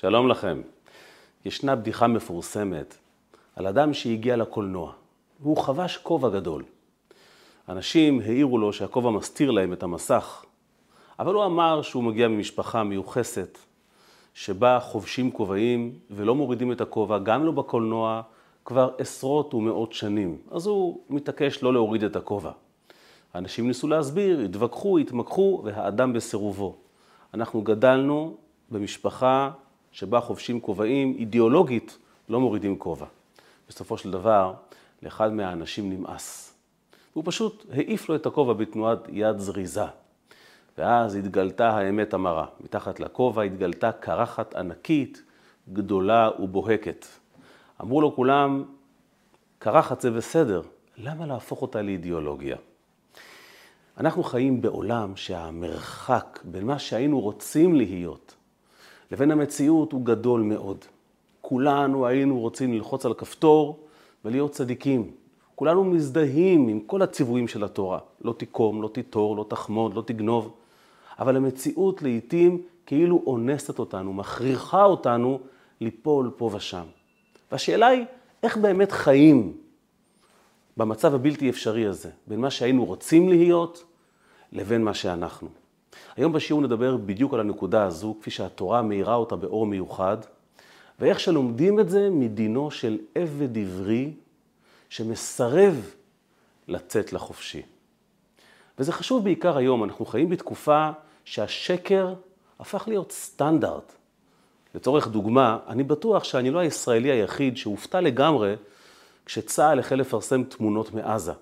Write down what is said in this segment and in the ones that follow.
שלום לכם. ישנה בדיחה מפורסמת על אדם שהגיע לקולנוע, והוא חבש כובע גדול. אנשים העירו לו שהכובע מסתיר להם את המסך, אבל הוא אמר שהוא מגיע ממשפחה מיוחסת, שבה חובשים כובעים ולא מורידים את הכובע, גם לא בקולנוע, כבר עשרות ומאות שנים. אז הוא מתעקש לא להוריד את הכובע. האנשים ניסו להסביר, התווכחו, התמקחו, והאדם בסירובו. אנחנו גדלנו במשפחה שבה חובשים כובעים, אידיאולוגית לא מורידים כובע. בסופו של דבר, לאחד מהאנשים נמאס. הוא פשוט העיף לו את הכובע בתנועת יד זריזה. ואז התגלתה האמת המרה. מתחת לכובע התגלתה קרחת ענקית, גדולה ובוהקת. אמרו לו כולם, קרחת זה בסדר, למה להפוך אותה לאידיאולוגיה? אנחנו חיים בעולם שהמרחק בין מה שהיינו רוצים להיות לבין המציאות הוא גדול מאוד. כולנו היינו רוצים ללחוץ על כפתור ולהיות צדיקים. כולנו מזדהים עם כל הציוויים של התורה. לא תיקום, לא תיטור, לא תחמוד, לא תגנוב. אבל המציאות לעיתים כאילו אונסת אותנו, מכריחה אותנו ליפול פה ושם. והשאלה היא, איך באמת חיים במצב הבלתי אפשרי הזה, בין מה שהיינו רוצים להיות לבין מה שאנחנו. היום בשיעור נדבר בדיוק על הנקודה הזו, כפי שהתורה מאירה אותה באור מיוחד, ואיך שלומדים את זה מדינו של עבד עברי שמסרב לצאת לחופשי. וזה חשוב בעיקר היום, אנחנו חיים בתקופה שהשקר הפך להיות סטנדרט. לצורך דוגמה, אני בטוח שאני לא הישראלי היחיד שהופתע לגמרי כשצה"ל החל לפרסם תמונות מעזה.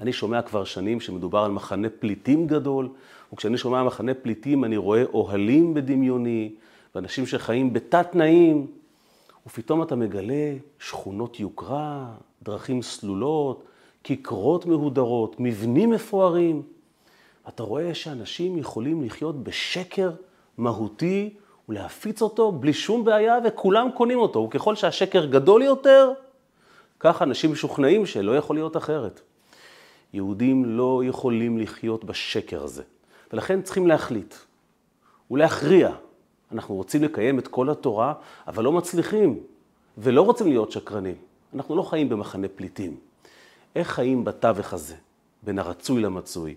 אני שומע כבר שנים שמדובר על מחנה פליטים גדול, וכשאני שומע מחנה פליטים אני רואה אוהלים בדמיוני, ואנשים שחיים בתת תנאים, ופתאום אתה מגלה שכונות יוקרה, דרכים סלולות, כיכרות מהודרות, מבנים מפוארים. אתה רואה שאנשים יכולים לחיות בשקר מהותי ולהפיץ אותו בלי שום בעיה, וכולם קונים אותו. וככל שהשקר גדול יותר, כך אנשים משוכנעים שלא יכול להיות אחרת. יהודים לא יכולים לחיות בשקר הזה, ולכן צריכים להחליט ולהכריע. אנחנו רוצים לקיים את כל התורה, אבל לא מצליחים, ולא רוצים להיות שקרנים. אנחנו לא חיים במחנה פליטים. איך חיים בתווך הזה, בין הרצוי למצוי?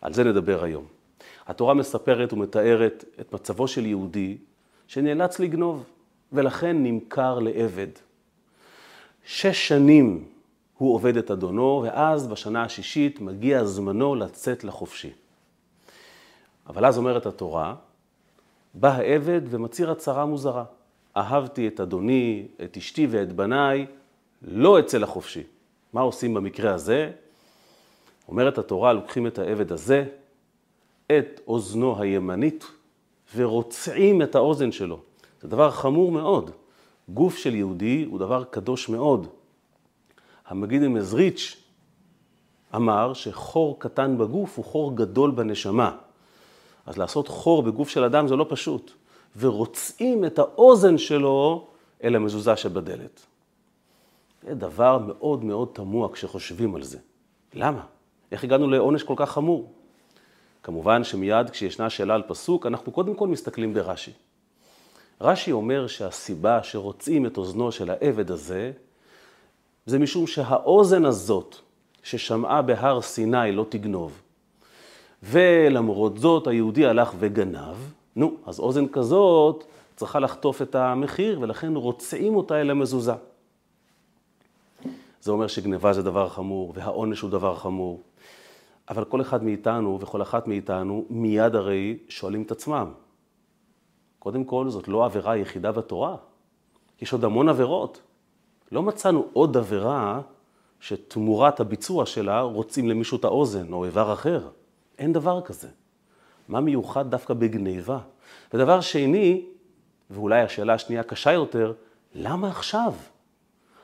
על זה נדבר היום. התורה מספרת ומתארת את מצבו של יהודי שנאלץ לגנוב, ולכן נמכר לעבד. שש שנים הוא עובד את אדונו, ואז בשנה השישית מגיע זמנו לצאת לחופשי. אבל אז אומרת התורה, בא העבד ומצהיר הצהרה מוזרה. אהבתי את אדוני, את אשתי ואת בניי, לא אצא לחופשי. מה עושים במקרה הזה? אומרת התורה, לוקחים את העבד הזה, את אוזנו הימנית, ורוצעים את האוזן שלו. זה דבר חמור מאוד. גוף של יהודי הוא דבר קדוש מאוד. המגיד ממזריץ' אמר שחור קטן בגוף הוא חור גדול בנשמה. אז לעשות חור בגוף של אדם זה לא פשוט. ורוצעים את האוזן שלו אל המזוזה שבדלת. זה דבר מאוד מאוד תמוה כשחושבים על זה. למה? איך הגענו לעונש כל כך חמור? כמובן שמיד כשישנה שאלה על פסוק, אנחנו קודם כל מסתכלים ברש"י. רש"י אומר שהסיבה שרוצים את אוזנו של העבד הזה, זה משום שהאוזן הזאת ששמעה בהר סיני לא תגנוב. ולמרות זאת היהודי הלך וגנב, נו, אז אוזן כזאת צריכה לחטוף את המחיר ולכן רוצעים אותה אל המזוזה. זה אומר שגניבה זה דבר חמור והעונש הוא דבר חמור. אבל כל אחד מאיתנו וכל אחת מאיתנו מיד הרי שואלים את עצמם. קודם כל, זאת לא העבירה היחידה בתורה. יש עוד המון עבירות. לא מצאנו עוד עבירה שתמורת הביצוע שלה רוצים למישהו את האוזן או איבר אחר. אין דבר כזה. מה מיוחד דווקא בגניבה? ודבר שני, ואולי השאלה השנייה קשה יותר, למה עכשיו?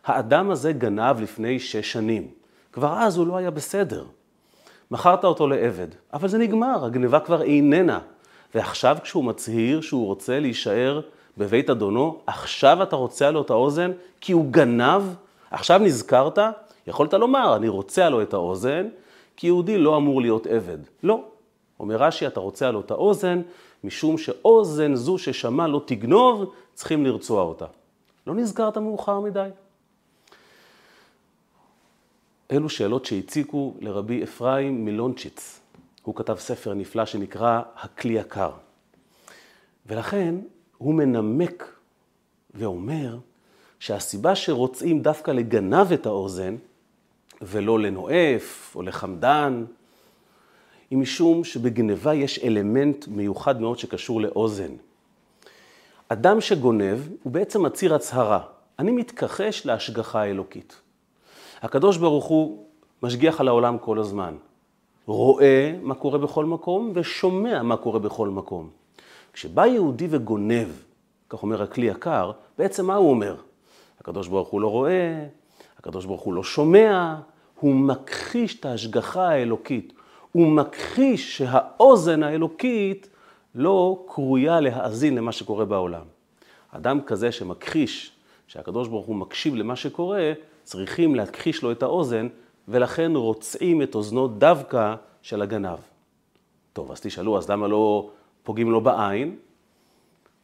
האדם הזה גנב לפני שש שנים. כבר אז הוא לא היה בסדר. מכרת אותו לעבד, אבל זה נגמר, הגניבה כבר איננה. ועכשיו כשהוא מצהיר שהוא רוצה להישאר בבית אדונו, עכשיו אתה רוצה לו את האוזן כי הוא גנב? עכשיו נזכרת? יכולת לומר, אני רוצה לו את האוזן, כי יהודי לא אמור להיות עבד. לא. אומר רש"י, אתה רוצה לו את האוזן, משום שאוזן זו ששמע לא תגנוב, צריכים לרצוע אותה. לא נזכרת מאוחר מדי? אלו שאלות שהציקו לרבי אפרים מילונצ'יץ. הוא כתב ספר נפלא שנקרא הכלי הקר. ולכן הוא מנמק ואומר שהסיבה שרוצים דווקא לגנב את האוזן, ולא לנואף או לחמדן, היא משום שבגניבה יש אלמנט מיוחד מאוד שקשור לאוזן. אדם שגונב הוא בעצם מצהיר הצהרה, אני מתכחש להשגחה האלוקית. הקדוש ברוך הוא משגיח על העולם כל הזמן. רואה מה קורה בכל מקום ושומע מה קורה בכל מקום. כשבא יהודי וגונב, כך אומר הכלי יקר, בעצם מה הוא אומר? הקדוש ברוך הוא לא רואה, הקדוש ברוך הוא לא שומע, הוא מכחיש את ההשגחה האלוקית. הוא מכחיש שהאוזן האלוקית לא קרויה להאזין למה שקורה בעולם. אדם כזה שמכחיש שהקדוש ברוך הוא מקשיב למה שקורה, צריכים להכחיש לו את האוזן, ולכן רוצעים את אוזנו דווקא של הגנב. טוב, אז תשאלו, אז למה לא פוגעים לו בעין?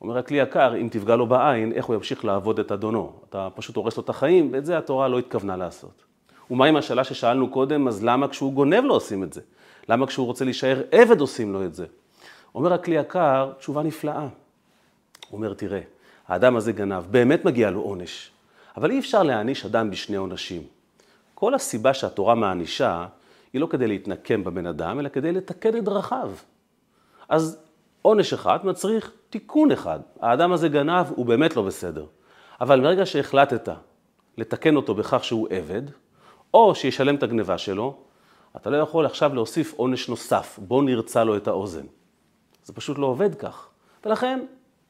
אומר הכלי יקר, אם תפגע לו בעין, איך הוא ימשיך לעבוד את אדונו? אתה פשוט הורס לו את החיים, ואת זה התורה לא התכוונה לעשות. ומה עם השאלה ששאלנו קודם, אז למה כשהוא גונב לא עושים את זה? למה כשהוא רוצה להישאר עבד עושים לו את זה? אומר הכלי יקר, תשובה נפלאה. הוא אומר, תראה, האדם הזה גנב, באמת מגיע לו עונש. אבל אי אפשר להעניש אדם בשני עונשים. כל הסיבה שהתורה מענישה, היא לא כדי להתנקם בבן אדם, אלא כדי לתקן את דרכיו. אז עונש אחד מצריך תיקון אחד. האדם הזה גנב, הוא באמת לא בסדר. אבל ברגע שהחלטת לתקן אותו בכך שהוא עבד, או שישלם את הגניבה שלו, אתה לא יכול עכשיו להוסיף עונש נוסף, בוא נרצה לו את האוזן. זה פשוט לא עובד כך, ולכן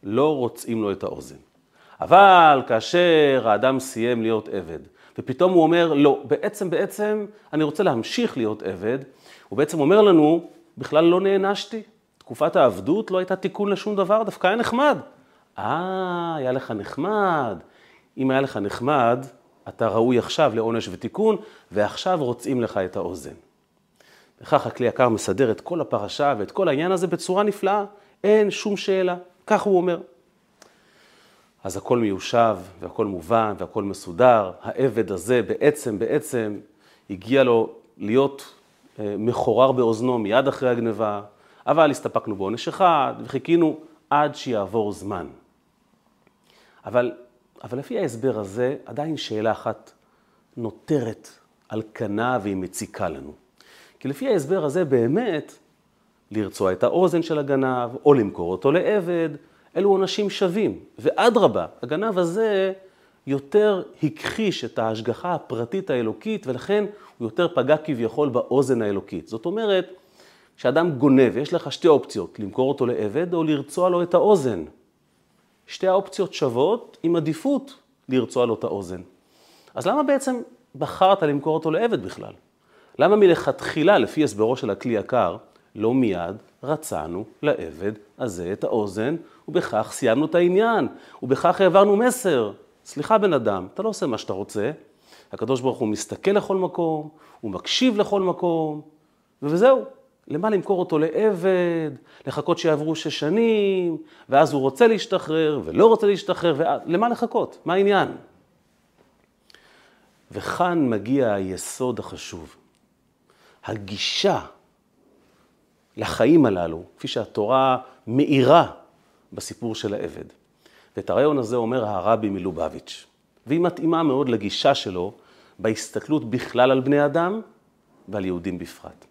לא רוצים לו את האוזן. אבל כאשר האדם סיים להיות עבד, ופתאום הוא אומר, לא, בעצם, בעצם, אני רוצה להמשיך להיות עבד, הוא בעצם אומר לנו, בכלל לא נענשתי. תקופת העבדות לא הייתה תיקון לשום דבר, דווקא היה נחמד. אה, היה לך נחמד. אם היה לך נחמד, אתה ראוי עכשיו לעונש ותיקון, ועכשיו רוצים לך את האוזן. וכך הכלי יקר מסדר את כל הפרשה ואת כל העניין הזה בצורה נפלאה, אין שום שאלה, כך הוא אומר. אז הכל מיושב והכל מובן והכל מסודר. העבד הזה בעצם, בעצם, הגיע לו להיות אה, מחורר באוזנו מיד אחרי הגניבה, אבל הסתפקנו בעונש אחד וחיכינו עד שיעבור זמן. אבל, אבל לפי ההסבר הזה, עדיין שאלה אחת נותרת על כנה והיא מציקה לנו. כי לפי ההסבר הזה באמת, לרצוע את האוזן של הגנב או למכור אותו לעבד, אלו עונשים שווים. ואדרבה, הגנב הזה יותר הכחיש את ההשגחה הפרטית האלוקית, ולכן הוא יותר פגע כביכול באוזן האלוקית. זאת אומרת, כשאדם גונב, יש לך שתי אופציות, למכור אותו לעבד או לרצוע לו את האוזן. שתי האופציות שוות עם עדיפות לרצוע לו את האוזן. אז למה בעצם בחרת למכור אותו לעבד בכלל? למה מלכתחילה, לפי הסברו של הכלי יקר, לא מיד רצענו לעבד הזה את האוזן, ובכך סיימנו את העניין, ובכך העברנו מסר. סליחה בן אדם, אתה לא עושה מה שאתה רוצה, הקדוש ברוך הוא מסתכל לכל מקום, הוא מקשיב לכל מקום, וזהו. למה למכור אותו לעבד, לחכות שיעברו שש שנים, ואז הוא רוצה להשתחרר ולא רוצה להשתחרר, ואז, למה לחכות? מה העניין? וכאן מגיע היסוד החשוב. הגישה לחיים הללו, כפי שהתורה מאירה בסיפור של העבד. ואת הרעיון הזה אומר הרבי מלובביץ', והיא מתאימה מאוד לגישה שלו בהסתכלות בכלל על בני אדם ועל יהודים בפרט.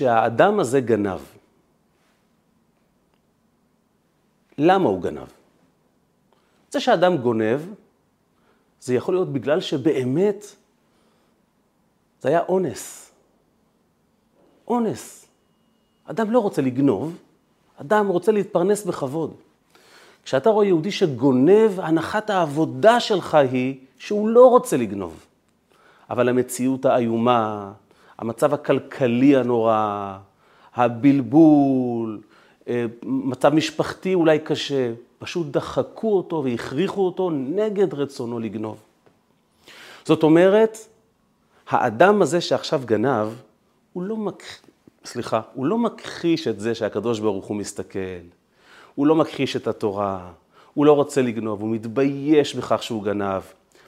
כשהאדם הזה גנב, למה הוא גנב? זה שאדם גונב, זה יכול להיות בגלל שבאמת זה היה אונס. אונס. אדם לא רוצה לגנוב, אדם רוצה להתפרנס בכבוד. כשאתה רואה יהודי שגונב, הנחת העבודה שלך היא שהוא לא רוצה לגנוב. אבל המציאות האיומה, המצב הכלכלי הנורא, הבלבול, אה, מצב משפחתי אולי קשה, פשוט דחקו אותו והכריחו אותו נגד רצונו לגנוב. זאת אומרת, האדם הזה שעכשיו גנב, הוא לא, מק... סליחה, הוא לא מכחיש את זה שהקדוש ברוך הוא מסתכל, הוא לא מכחיש את התורה, הוא לא רוצה לגנוב, הוא מתבייש בכך שהוא גנב.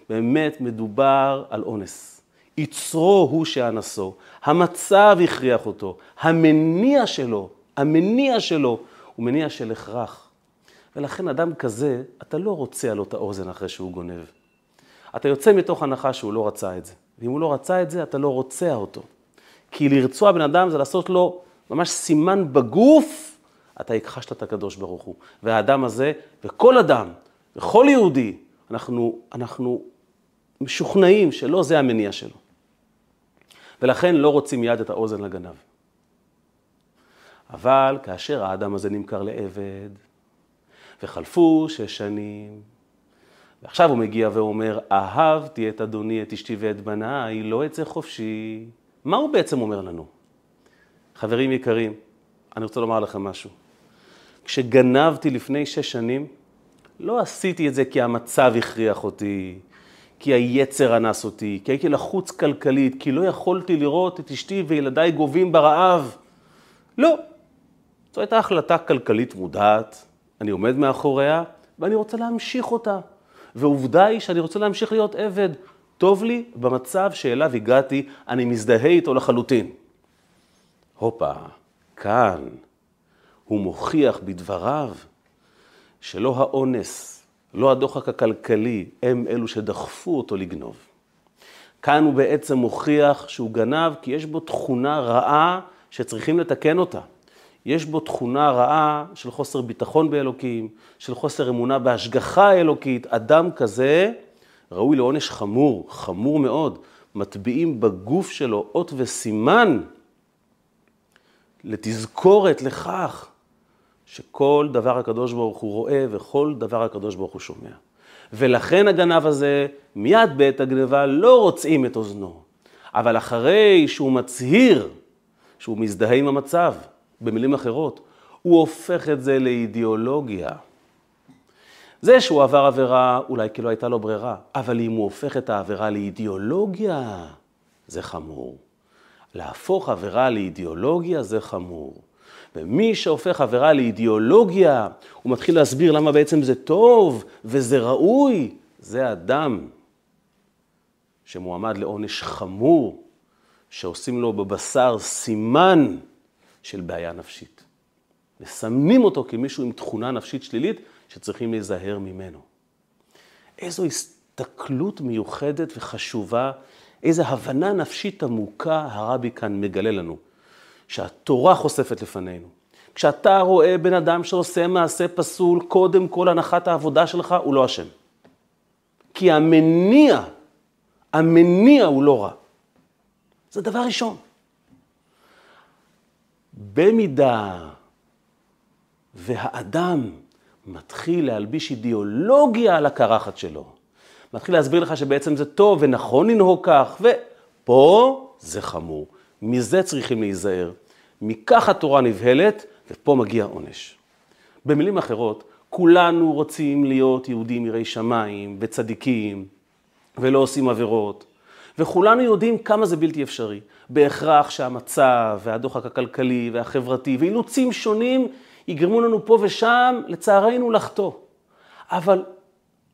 באמת מדובר על אונס. יצרו הוא שאנסו, המצב הכריח אותו, המניע שלו, המניע שלו הוא מניע של הכרח. ולכן אדם כזה, אתה לא רוצה לו את האוזן אחרי שהוא גונב. אתה יוצא מתוך הנחה שהוא לא רצה את זה. ואם הוא לא רצה את זה, אתה לא רוצה אותו. כי לרצוע בן אדם זה לעשות לו ממש סימן בגוף, אתה הכחשת את הקדוש ברוך הוא. והאדם הזה, וכל אדם, וכל יהודי, אנחנו, אנחנו משוכנעים שלא זה המניע שלו. ולכן לא רוצים מיד את האוזן לגנב. אבל כאשר האדם הזה נמכר לעבד, וחלפו שש שנים, ועכשיו הוא מגיע ואומר, אהבתי את אדוני, את אשתי ואת בניי, לא אצא חופשי. מה הוא בעצם אומר לנו? חברים יקרים, אני רוצה לומר לכם משהו. כשגנבתי לפני שש שנים, לא עשיתי את זה כי המצב הכריח אותי, כי היצר אנס אותי, כי הייתי לחוץ כלכלית, כי לא יכולתי לראות את אשתי וילדיי גובים ברעב. לא. זו הייתה החלטה כלכלית מודעת, אני עומד מאחוריה ואני רוצה להמשיך אותה. ועובדה היא שאני רוצה להמשיך להיות עבד. טוב לי במצב שאליו הגעתי, אני מזדהה איתו לחלוטין. הופה, כאן הוא מוכיח בדבריו שלא האונס, לא הדוחק הכלכלי, הם אלו שדחפו אותו לגנוב. כאן הוא בעצם מוכיח שהוא גנב כי יש בו תכונה רעה שצריכים לתקן אותה. יש בו תכונה רעה של חוסר ביטחון באלוקים, של חוסר אמונה בהשגחה האלוקית. אדם כזה ראוי לעונש חמור, חמור מאוד. מטביעים בגוף שלו אות וסימן לתזכורת לכך שכל דבר הקדוש ברוך הוא רואה וכל דבר הקדוש ברוך הוא שומע. ולכן הגנב הזה, מיד בעת הגניבה לא רוצים את אוזנו. אבל אחרי שהוא מצהיר שהוא מזדהה עם המצב, במילים אחרות, הוא הופך את זה לאידיאולוגיה. זה שהוא עבר עבירה, אולי כי לא הייתה לו ברירה, אבל אם הוא הופך את העבירה לאידיאולוגיה, זה חמור. להפוך עבירה לאידיאולוגיה זה חמור. ומי שהופך עבירה לאידיאולוגיה, הוא מתחיל להסביר למה בעצם זה טוב וזה ראוי, זה אדם שמועמד לעונש חמור, שעושים לו בבשר סימן של בעיה נפשית. מסמנים אותו כמישהו עם תכונה נפשית שלילית שצריכים להיזהר ממנו. איזו הסתכלות מיוחדת וחשובה, איזו הבנה נפשית עמוקה הרבי כאן מגלה לנו, שהתורה חושפת לפנינו. כשאתה רואה בן אדם שעושה מעשה פסול, קודם כל הנחת העבודה שלך הוא לא אשם. כי המניע, המניע הוא לא רע. זה דבר ראשון. במידה והאדם מתחיל להלביש אידיאולוגיה על הקרחת שלו, מתחיל להסביר לך שבעצם זה טוב ונכון לנהוג כך, ופה זה חמור. מזה צריכים להיזהר. מכך התורה נבהלת, ופה מגיע עונש. במילים אחרות, כולנו רוצים להיות יהודים יראי שמיים וצדיקים, ולא עושים עבירות, וכולנו יודעים כמה זה בלתי אפשרי. בהכרח שהמצב והדוחק הכלכלי והחברתי ואילוצים שונים יגרמו לנו פה ושם, לצערנו, לחטוא. אבל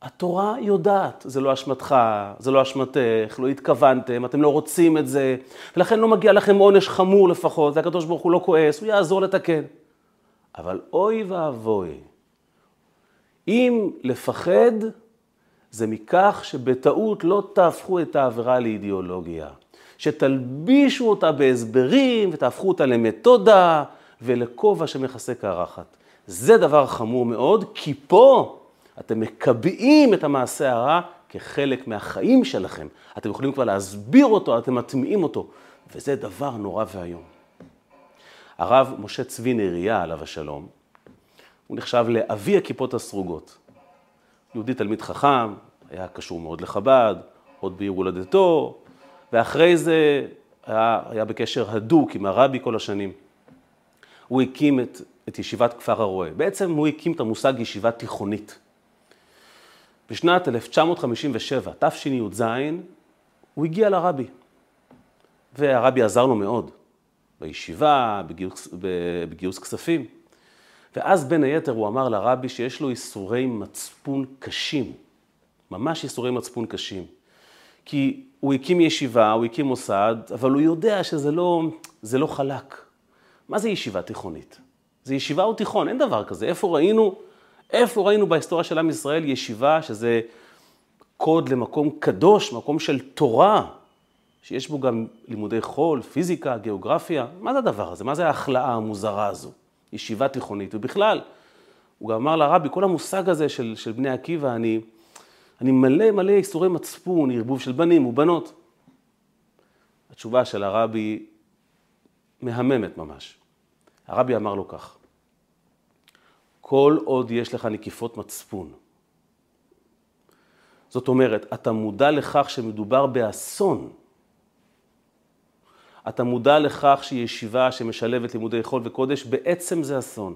התורה יודעת, זה לא אשמתך, זה לא אשמתך, לא התכוונתם, אתם לא רוצים את זה, ולכן לא מגיע לכם עונש חמור לפחות, והקדוש ברוך הוא לא כועס, הוא יעזור לתקן. אבל אוי ואבוי, אם לפחד, זה מכך שבטעות לא תהפכו את העבירה לאידיאולוגיה. שתלבישו אותה בהסברים ותהפכו אותה למתודה ולכובע שמכסה קרחת. זה דבר חמור מאוד, כי פה אתם מקבעים את המעשה הרע כחלק מהחיים שלכם. אתם יכולים כבר להסביר אותו, אתם מטמיעים אותו, וזה דבר נורא ואיום. הרב משה צבי נריה, עליו השלום, הוא נחשב לאבי הכיפות הסרוגות. יהודי תלמיד חכם, היה קשור מאוד לחב"ד, עוד בעיר הולדתו, ואחרי זה היה, היה בקשר הדוק עם הרבי כל השנים. הוא הקים את, את ישיבת כפר הרועה. בעצם הוא הקים את המושג ישיבה תיכונית. בשנת 1957, תשי"ז, הוא הגיע לרבי, והרבי עזר לו מאוד. בישיבה, בגיוס, בגיוס כספים. ואז בין היתר הוא אמר לרבי שיש לו איסורי מצפון קשים, ממש איסורי מצפון קשים. כי הוא הקים ישיבה, הוא הקים מוסד, אבל הוא יודע שזה לא, לא חלק. מה זה ישיבה תיכונית? זה ישיבה או תיכון, אין דבר כזה. איפה ראינו, איפה ראינו בהיסטוריה של עם ישראל ישיבה שזה קוד למקום קדוש, מקום של תורה, שיש בו גם לימודי חול, פיזיקה, גיאוגרפיה? מה זה הדבר הזה? מה זה ההכלאה המוזרה הזו? ישיבה תיכונית. ובכלל, הוא גם אמר לרבי, כל המושג הזה של, של בני עקיבא, אני, אני מלא מלא איסורי מצפון, ערבוב של בנים ובנות. התשובה של הרבי מהממת ממש. הרבי אמר לו כך, כל עוד יש לך נקיפות מצפון, זאת אומרת, אתה מודע לכך שמדובר באסון, אתה מודע לכך שישיבה שמשלבת לימודי חול וקודש, בעצם זה אסון.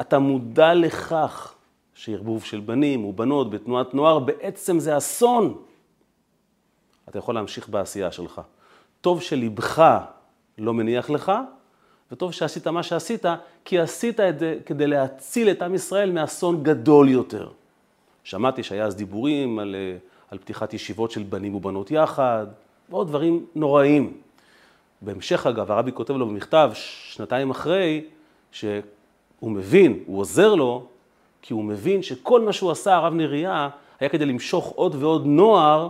אתה מודע לכך שערבוב של בנים ובנות בתנועת נוער, בעצם זה אסון. אתה יכול להמשיך בעשייה שלך. טוב שלבך לא מניח לך, וטוב שעשית מה שעשית, כי עשית את זה כדי להציל את עם ישראל מאסון גדול יותר. שמעתי שהיה אז דיבורים על, על פתיחת ישיבות של בנים ובנות יחד, ועוד דברים נוראים. בהמשך אגב, הרבי כותב לו במכתב, שנתיים אחרי, שהוא מבין, הוא עוזר לו, כי הוא מבין שכל מה שהוא עשה, הרב נריה, היה כדי למשוך עוד ועוד נוער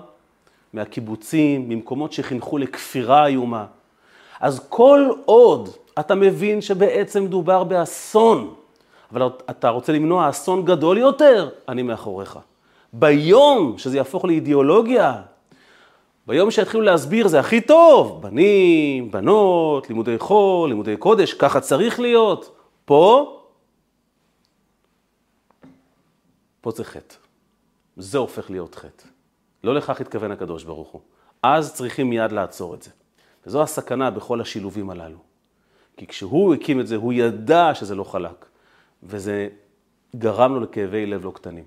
מהקיבוצים, ממקומות שחינכו לכפירה איומה. אז כל עוד אתה מבין שבעצם מדובר באסון, אבל אתה רוצה למנוע אסון גדול יותר, אני מאחוריך. ביום שזה יהפוך לאידיאולוגיה, ביום שיתחילו להסביר זה הכי טוב, בנים, בנות, לימודי חול, לימודי קודש, ככה צריך להיות. פה, פה זה חטא. זה הופך להיות חטא. לא לכך התכוון הקדוש ברוך הוא. אז צריכים מיד לעצור את זה. וזו הסכנה בכל השילובים הללו. כי כשהוא הקים את זה, הוא ידע שזה לא חלק, וזה גרם לו לכאבי לב לא קטנים.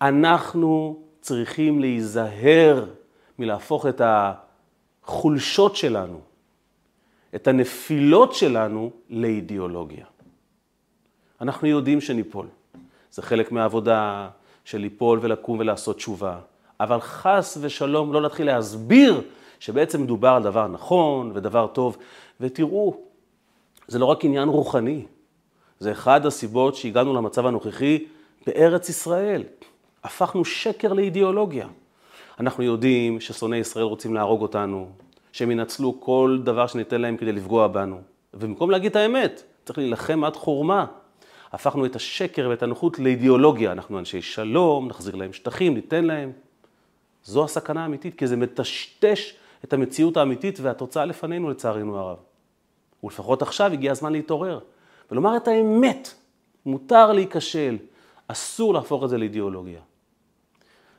אנחנו צריכים להיזהר מלהפוך את החולשות שלנו, את הנפילות שלנו, לאידיאולוגיה. אנחנו יודעים שניפול. זה חלק מהעבודה של ליפול ולקום ולעשות תשובה. אבל חס ושלום לא להתחיל להסביר שבעצם מדובר על דבר נכון ודבר טוב. ותראו, זה לא רק עניין רוחני, זה אחד הסיבות שהגענו למצב הנוכחי בארץ ישראל. הפכנו שקר לאידיאולוגיה. אנחנו יודעים ששונאי ישראל רוצים להרוג אותנו, שהם ינצלו כל דבר שניתן להם כדי לפגוע בנו. ובמקום להגיד את האמת, צריך להילחם עד חורמה. הפכנו את השקר ואת הנוחות לאידיאולוגיה. אנחנו אנשי שלום, נחזיר להם שטחים, ניתן להם. זו הסכנה האמיתית, כי זה מטשטש את המציאות האמיתית והתוצאה לפנינו לצערנו הרב. ולפחות עכשיו הגיע הזמן להתעורר ולומר את האמת. מותר להיכשל, אסור להפוך את זה לאידיאולוגיה.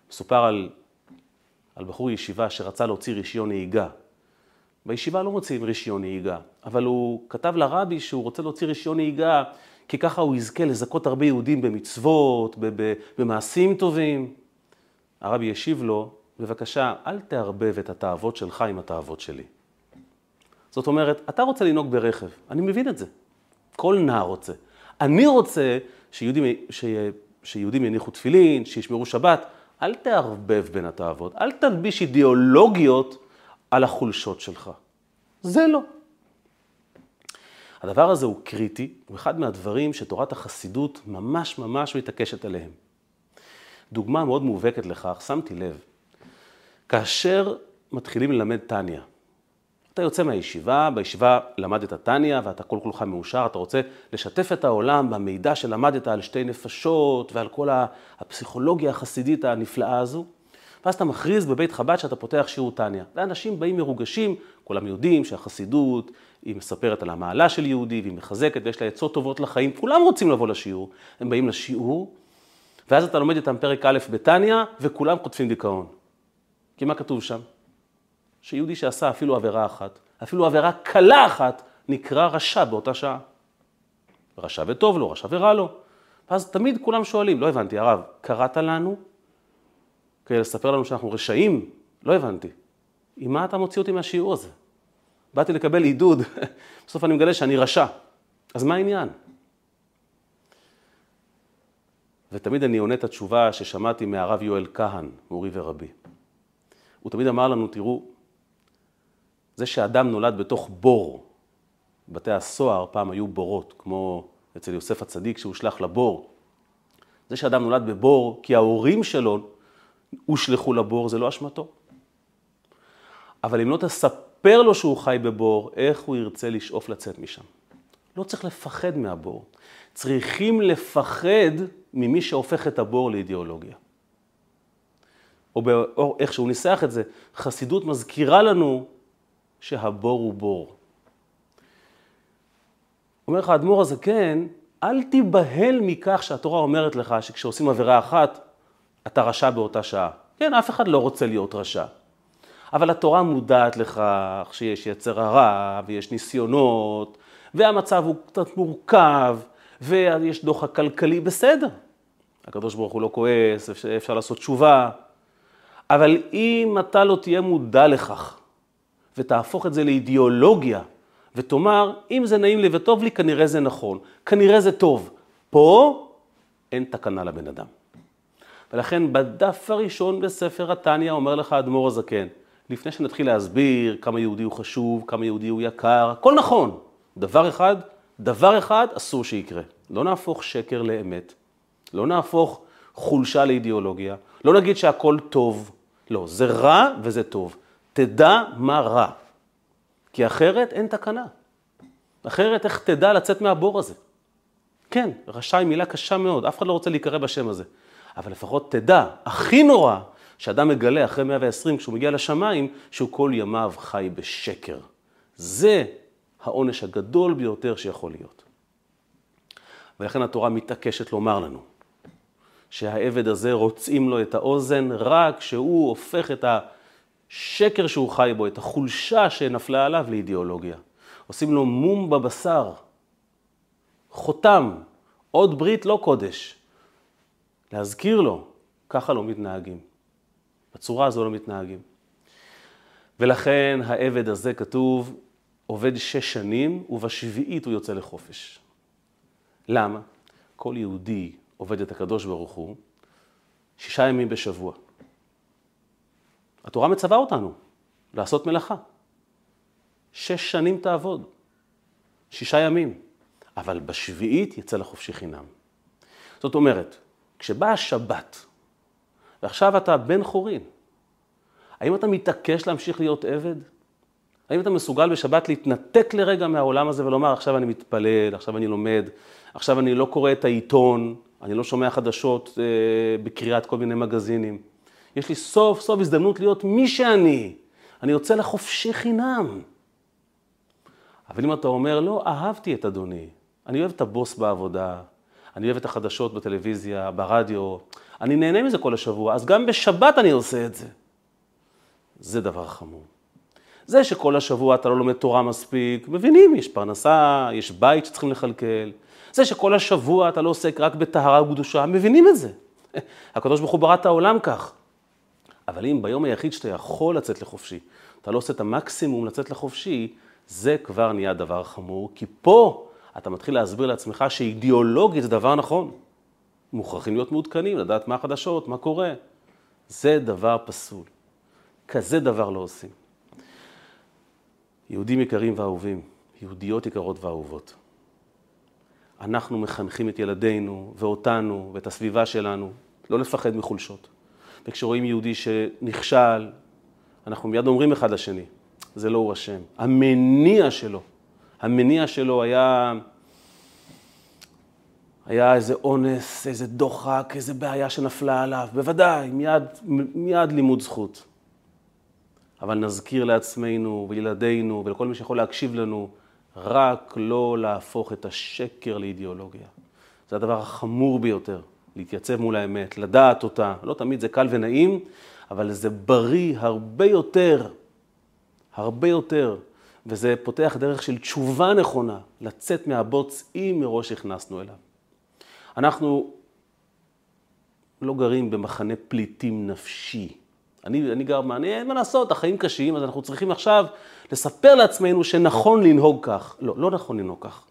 מסופר על על בחור ישיבה שרצה להוציא רישיון נהיגה. בישיבה לא מוציאים רישיון נהיגה, אבל הוא כתב לרבי שהוא רוצה להוציא רישיון נהיגה, כי ככה הוא יזכה לזכות הרבה יהודים במצוות, במעשים טובים. הרבי השיב לו, בבקשה, אל תערבב את התאוות שלך עם התאוות שלי. זאת אומרת, אתה רוצה לנהוג ברכב, אני מבין את זה. כל נער רוצה. אני רוצה שיהודים, שיהודים יניחו תפילין, שישמרו שבת. אל תערבב בין התאוות, אל תלביש אידיאולוגיות על החולשות שלך. זה לא. הדבר הזה הוא קריטי, הוא אחד מהדברים שתורת החסידות ממש ממש מתעקשת עליהם. דוגמה מאוד מובהקת לכך, שמתי לב, כאשר מתחילים ללמד טניה, אתה יוצא מהישיבה, בישיבה למדת טניה ואתה כל כולך מאושר, אתה רוצה לשתף את העולם במידע שלמדת על שתי נפשות ועל כל הפסיכולוגיה החסידית הנפלאה הזו, ואז אתה מכריז בבית חב"ד שאתה פותח שיעור טניה. ואנשים באים מרוגשים, כולם יודעים שהחסידות היא מספרת על המעלה של יהודי והיא מחזקת ויש לה עצות טובות לחיים, כולם רוצים לבוא לשיעור, הם באים לשיעור, ואז אתה לומד איתם פרק א' בטניה וכולם חוטפים דיכאון. כי מה כתוב שם? שיהודי שעשה אפילו עבירה אחת, אפילו עבירה קלה אחת, נקרא רשע באותה שעה. רשע וטוב לו, רשע ורע לו. ואז תמיד כולם שואלים, לא הבנתי, הרב, קראת לנו כדי לספר לנו שאנחנו רשעים? לא הבנתי. עם מה אתה מוציא אותי מהשיעור הזה? באתי לקבל עידוד, בסוף אני מגלה שאני רשע. אז מה העניין? ותמיד אני עונה את התשובה ששמעתי מהרב יואל כהן, מורי ורבי. הוא תמיד אמר לנו, תראו, זה שאדם נולד בתוך בור, בתי הסוהר פעם היו בורות, כמו אצל יוסף הצדיק שהושלך לבור. זה שאדם נולד בבור כי ההורים שלו הושלכו לבור, זה לא אשמתו. אבל אם לא תספר לו שהוא חי בבור, איך הוא ירצה לשאוף לצאת משם? לא צריך לפחד מהבור. צריכים לפחד ממי שהופך את הבור לאידיאולוגיה. או, או איך שהוא ניסח את זה, חסידות מזכירה לנו שהבור הוא בור. אומר לך האדמו"ר הזה, כן, אל תיבהל מכך שהתורה אומרת לך שכשעושים עבירה אחת, אתה רשע באותה שעה. כן, אף אחד לא רוצה להיות רשע. אבל התורה מודעת לכך שיש יצר הרע ויש ניסיונות, והמצב הוא קצת מורכב, ויש דוחק כלכלי, בסדר. הקדוש ברוך הוא לא כועס, אפשר לעשות תשובה. אבל אם אתה לא תהיה מודע לכך, ותהפוך את זה לאידיאולוגיה, ותאמר, אם זה נעים לי וטוב לי, כנראה זה נכון, כנראה זה טוב. פה אין תקנה לבן אדם. ולכן בדף הראשון בספר התניא אומר לך אדמו"ר הזקן, לפני שנתחיל להסביר כמה יהודי הוא חשוב, כמה יהודי הוא יקר, הכל נכון. דבר אחד, דבר אחד אסור שיקרה. לא נהפוך שקר לאמת, לא נהפוך חולשה לאידיאולוגיה, לא נגיד שהכל טוב. לא, זה רע וזה טוב. תדע מה רע. כי אחרת אין תקנה. אחרת איך תדע לצאת מהבור הזה? כן, רשאי מילה קשה מאוד, אף אחד לא רוצה להיקרא בשם הזה. אבל לפחות תדע, הכי נורא, שאדם מגלה אחרי 120, כשהוא מגיע לשמיים, שהוא כל ימיו חי בשקר. זה העונש הגדול ביותר שיכול להיות. ולכן התורה מתעקשת לומר לנו שהעבד הזה רוצים לו את האוזן רק כשהוא הופך את השקר שהוא חי בו, את החולשה שנפלה עליו לאידיאולוגיה. עושים לו מום בבשר, חותם, עוד ברית לא קודש. להזכיר לו, ככה לא מתנהגים. בצורה הזו לא מתנהגים. ולכן העבד הזה כתוב, עובד שש שנים ובשביעית הוא יוצא לחופש. למה? כל יהודי עובד את הקדוש ברוך הוא שישה ימים בשבוע. התורה מצווה אותנו לעשות מלאכה. שש שנים תעבוד, שישה ימים, אבל בשביעית יצא לחופשי חינם. זאת אומרת, כשבאה השבת, ועכשיו אתה בן חורין, האם אתה מתעקש להמשיך להיות עבד? האם אתה מסוגל בשבת להתנתק לרגע מהעולם הזה ולומר, עכשיו אני מתפלל, עכשיו אני לומד, עכשיו אני לא קורא את העיתון, אני לא שומע חדשות אה, בקריאת כל מיני מגזינים. יש לי סוף סוף הזדמנות להיות מי שאני. אני יוצא לחופשי חינם. אבל אם אתה אומר, לא, אהבתי את אדוני, אני אוהב את הבוס בעבודה, אני אוהב את החדשות בטלוויזיה, ברדיו, אני נהנה מזה כל השבוע, אז גם בשבת אני עושה את זה. זה דבר חמור. זה שכל השבוע אתה לא לומד תורה מספיק, מבינים, יש פרנסה, יש בית שצריכים לכלכל. זה שכל השבוע אתה לא עוסק רק בטהרה וקדושה, מבינים את זה. הקדוש ברוך הוא ברא את העולם כך. אבל אם ביום היחיד שאתה יכול לצאת לחופשי, אתה לא עושה את המקסימום לצאת לחופשי, זה כבר נהיה דבר חמור, כי פה אתה מתחיל להסביר לעצמך שאידיאולוגית זה דבר נכון. מוכרחים להיות מעודכנים, לדעת מה החדשות, מה קורה. זה דבר פסול. כזה דבר לא עושים. יהודים יקרים ואהובים, יהודיות יקרות ואהובות. אנחנו מחנכים את ילדינו ואותנו ואת הסביבה שלנו לא לפחד מחולשות. וכשרואים יהודי שנכשל, אנחנו מיד אומרים אחד לשני, זה לא הוא אשם. המניע שלו, המניע שלו היה, היה איזה אונס, איזה דוחק, איזה בעיה שנפלה עליו, בוודאי, מיד, מיד לימוד זכות. אבל נזכיר לעצמנו וילדינו ולכל מי שיכול להקשיב לנו, רק לא להפוך את השקר לאידיאולוגיה. זה הדבר החמור ביותר, להתייצב מול האמת, לדעת אותה. לא תמיד זה קל ונעים, אבל זה בריא הרבה יותר, הרבה יותר, וזה פותח דרך של תשובה נכונה, לצאת מהבוץ אם מראש הכנסנו אליו. אנחנו לא גרים במחנה פליטים נפשי. אני, אני גר, אני, אין מה לעשות, החיים קשים, אז אנחנו צריכים עכשיו לספר לעצמנו שנכון לנהוג כך. לא, לא נכון לנהוג כך.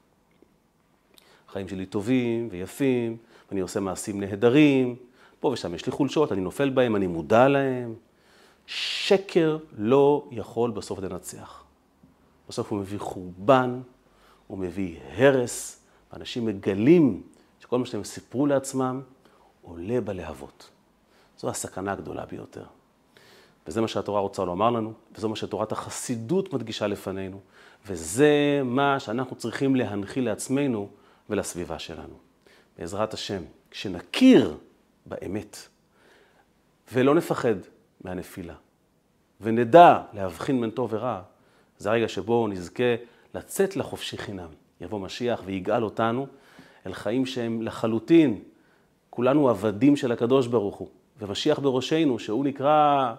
החיים שלי טובים ויפים, ואני עושה מעשים נהדרים, פה ושם יש לי חולשות, אני נופל בהם, אני מודע להם. שקר לא יכול בסוף לנצח. בסוף הוא מביא חורבן, הוא מביא הרס, ואנשים מגלים שכל מה שהם סיפרו לעצמם עולה בלהבות. זו הסכנה הגדולה ביותר. וזה מה שהתורה רוצה לומר לנו, וזה מה שתורת החסידות מדגישה לפנינו, וזה מה שאנחנו צריכים להנחיל לעצמנו ולסביבה שלנו. בעזרת השם, כשנכיר באמת, ולא נפחד מהנפילה, ונדע להבחין בין טוב ורע, זה הרגע שבו נזכה לצאת לחופשי חינם. יבוא משיח ויגאל אותנו אל חיים שהם לחלוטין, כולנו עבדים של הקדוש ברוך הוא, ומשיח בראשנו, שהוא נקרא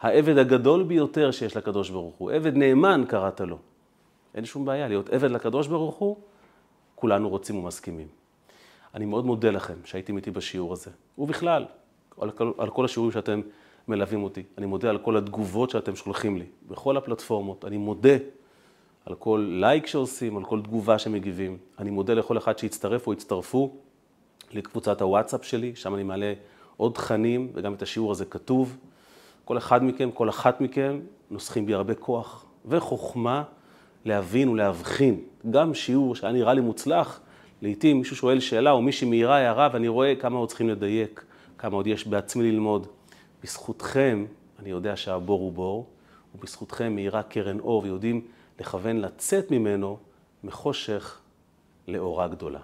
העבד הגדול ביותר שיש לקדוש ברוך הוא, עבד נאמן קראת לו. אין שום בעיה, להיות עבד לקדוש ברוך הוא, כולנו רוצים ומסכימים. אני מאוד מודה לכם שהייתם איתי בשיעור הזה, ובכלל, על כל, על כל השיעורים שאתם מלווים אותי. אני מודה על כל התגובות שאתם שולחים לי, בכל הפלטפורמות. אני מודה על כל לייק שעושים, על כל תגובה שמגיבים. אני מודה לכל אחד שהצטרף או הצטרפו לקבוצת הוואטסאפ שלי, שם אני מעלה עוד תכנים, וגם את השיעור הזה כתוב. כל אחד מכם, כל אחת מכם, נוסחים בי הרבה כוח וחוכמה להבין ולהבחין. גם שיעור שהיה נראה לי מוצלח, לעתים מישהו שואל שאלה או מישהי מעירה הערה ואני רואה כמה עוד צריכים לדייק, כמה עוד יש בעצמי ללמוד. בזכותכם אני יודע שהבור הוא בור, ובזכותכם מאירה קרן אור ויודעים לכוון לצאת ממנו מחושך לאורה גדולה.